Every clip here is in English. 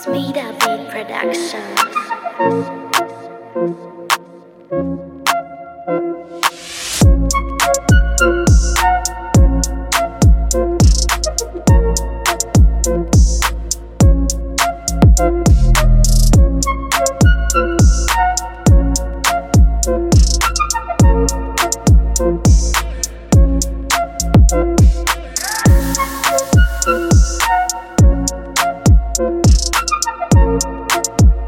Smida Beat Productions.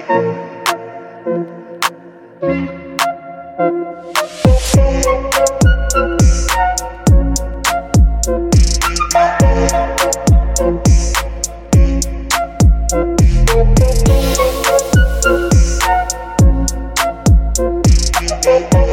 freebies. Speed Up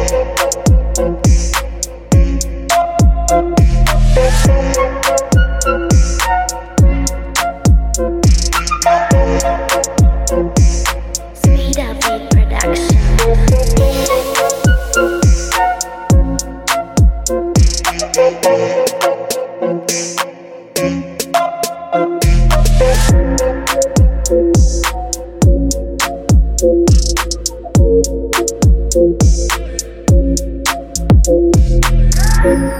Thank